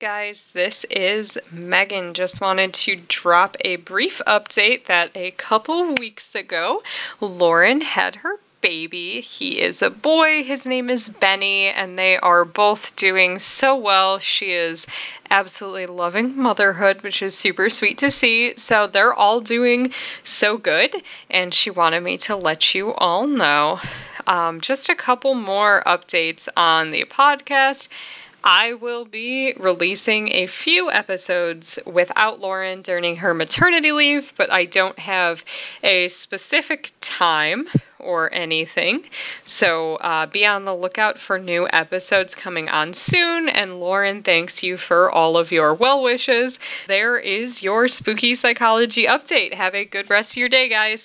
Guys, this is Megan. Just wanted to drop a brief update that a couple weeks ago, Lauren had her baby. He is a boy. His name is Benny, and they are both doing so well. She is absolutely loving motherhood, which is super sweet to see. So they're all doing so good, and she wanted me to let you all know. Um, just a couple more updates on the podcast I will be releasing a few episodes without Lauren during her maternity leave, but I don't have a specific time or anything. So uh, be on the lookout for new episodes coming on soon. And Lauren, thanks you for all of your well wishes. There is your spooky psychology update. Have a good rest of your day, guys.